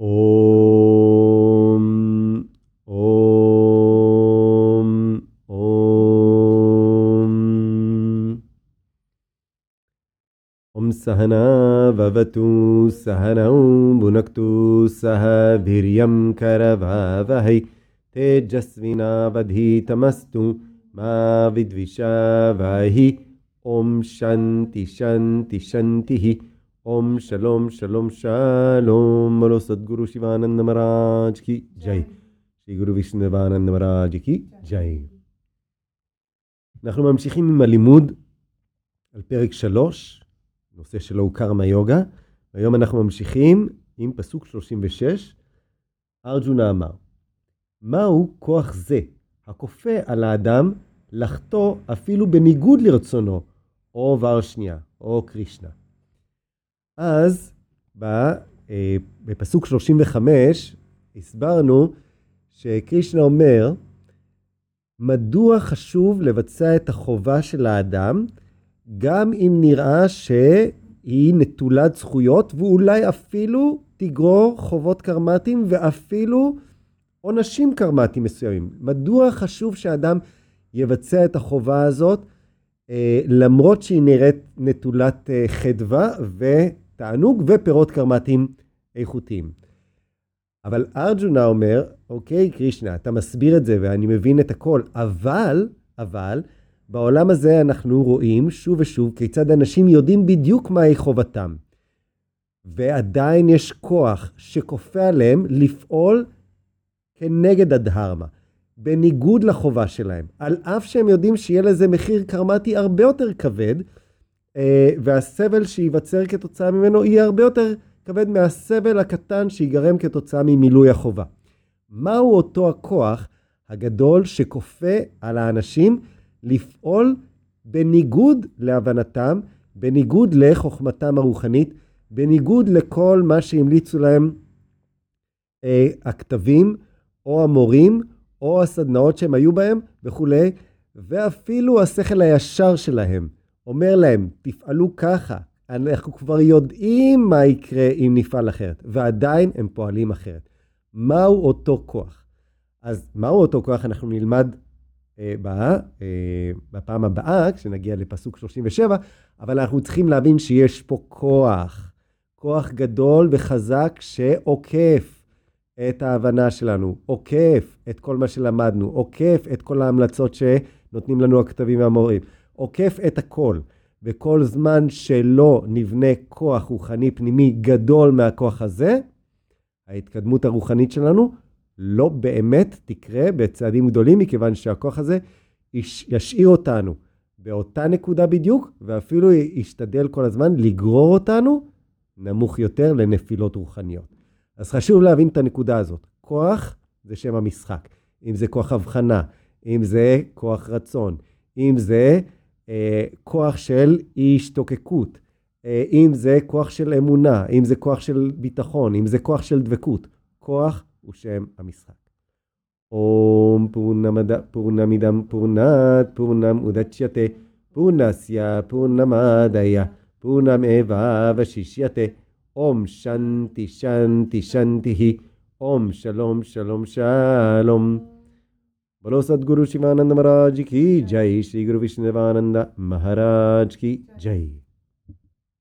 ॐ ॐ ॐ। सहना भवतु सहनौ भुनक्तु सह वीर्यं करवावहै। तेजस्विनावधीतमस्तु मा विद्विषावहि। ॐ शान्ति शान्ति शान्तिः ॐ शलोम शलोम शलोम बोलो सद्गुरु शिवानंद महाराज की जय श्री גורו וישנבאננד महाराज की जय. אנחנו ממשיכים עם הלימוד על פרק שלוש, נושא שלא הוכר מהיוגה, והיום אנחנו ממשיכים עם פסוק 36. ארג'ונה אמר, מהו כוח זה הכופה על האדם לחטוא אפילו בניגוד לרצונו, או ור שנייה, או קרישנה. אז אה, בפסוק 35 הסברנו שקרישנה אומר, מדוע חשוב לבצע את החובה של האדם, גם אם נראה שהיא נטולת זכויות, ואולי אפילו תגרור חובות קרמטיים ואפילו עונשים קרמטיים מסוימים. מדוע חשוב שאדם יבצע את החובה הזאת, אה, למרות שהיא נראית נטולת אה, חדווה תענוג ופירות קרמטיים איכותיים. אבל ארג'ונה אומר, אוקיי, קרישנה, אתה מסביר את זה ואני מבין את הכל, אבל, אבל, בעולם הזה אנחנו רואים שוב ושוב כיצד אנשים יודעים בדיוק מהי חובתם. ועדיין יש כוח שכופה עליהם לפעול כנגד הדהרמה, בניגוד לחובה שלהם, על אף שהם יודעים שיהיה לזה מחיר קרמטי הרבה יותר כבד, והסבל שייווצר כתוצאה ממנו יהיה הרבה יותר כבד מהסבל הקטן שיגרם כתוצאה ממילוי החובה. מהו אותו הכוח הגדול שכופה על האנשים לפעול בניגוד להבנתם, בניגוד לחוכמתם הרוחנית, בניגוד לכל מה שהמליצו להם אה, הכתבים או המורים או הסדנאות שהם היו בהם וכולי, ואפילו השכל הישר שלהם. אומר להם, תפעלו ככה, אנחנו כבר יודעים מה יקרה אם נפעל אחרת, ועדיין הם פועלים אחרת. מהו אותו כוח? אז מהו אותו כוח אנחנו נלמד אה, בה, אה, בפעם הבאה, כשנגיע לפסוק 37, אבל אנחנו צריכים להבין שיש פה כוח, כוח גדול וחזק שעוקף את ההבנה שלנו, עוקף את כל מה שלמדנו, עוקף את כל ההמלצות שנותנים לנו הכתבים והמורים. עוקף את הכל. וכל זמן שלא נבנה כוח רוחני פנימי גדול מהכוח הזה, ההתקדמות הרוחנית שלנו לא באמת תקרה בצעדים גדולים, מכיוון שהכוח הזה ישאיר אותנו באותה נקודה בדיוק, ואפילו ישתדל כל הזמן לגרור אותנו נמוך יותר לנפילות רוחניות. אז חשוב להבין את הנקודה הזאת. כוח זה שם המשחק. אם זה כוח הבחנה, אם זה כוח רצון, אם זה כוח של השתוקקות, אה, אם זה כוח של אמונה, אם זה כוח של ביטחון, אם זה כוח של דבקות. כוח הוא שם המשחק. אום פורנמידם פורנת פורנם אודצ'ייתה פורנסיה פורנמדיה פורנם אבה ושישייתה אום שנתי שנתי שנתי היא אום שלום שלום שלום बोलो सदगुरु शिवानंद महाराज की जय। श्री गुरु विष्णुदेवानंद महाराज की जय।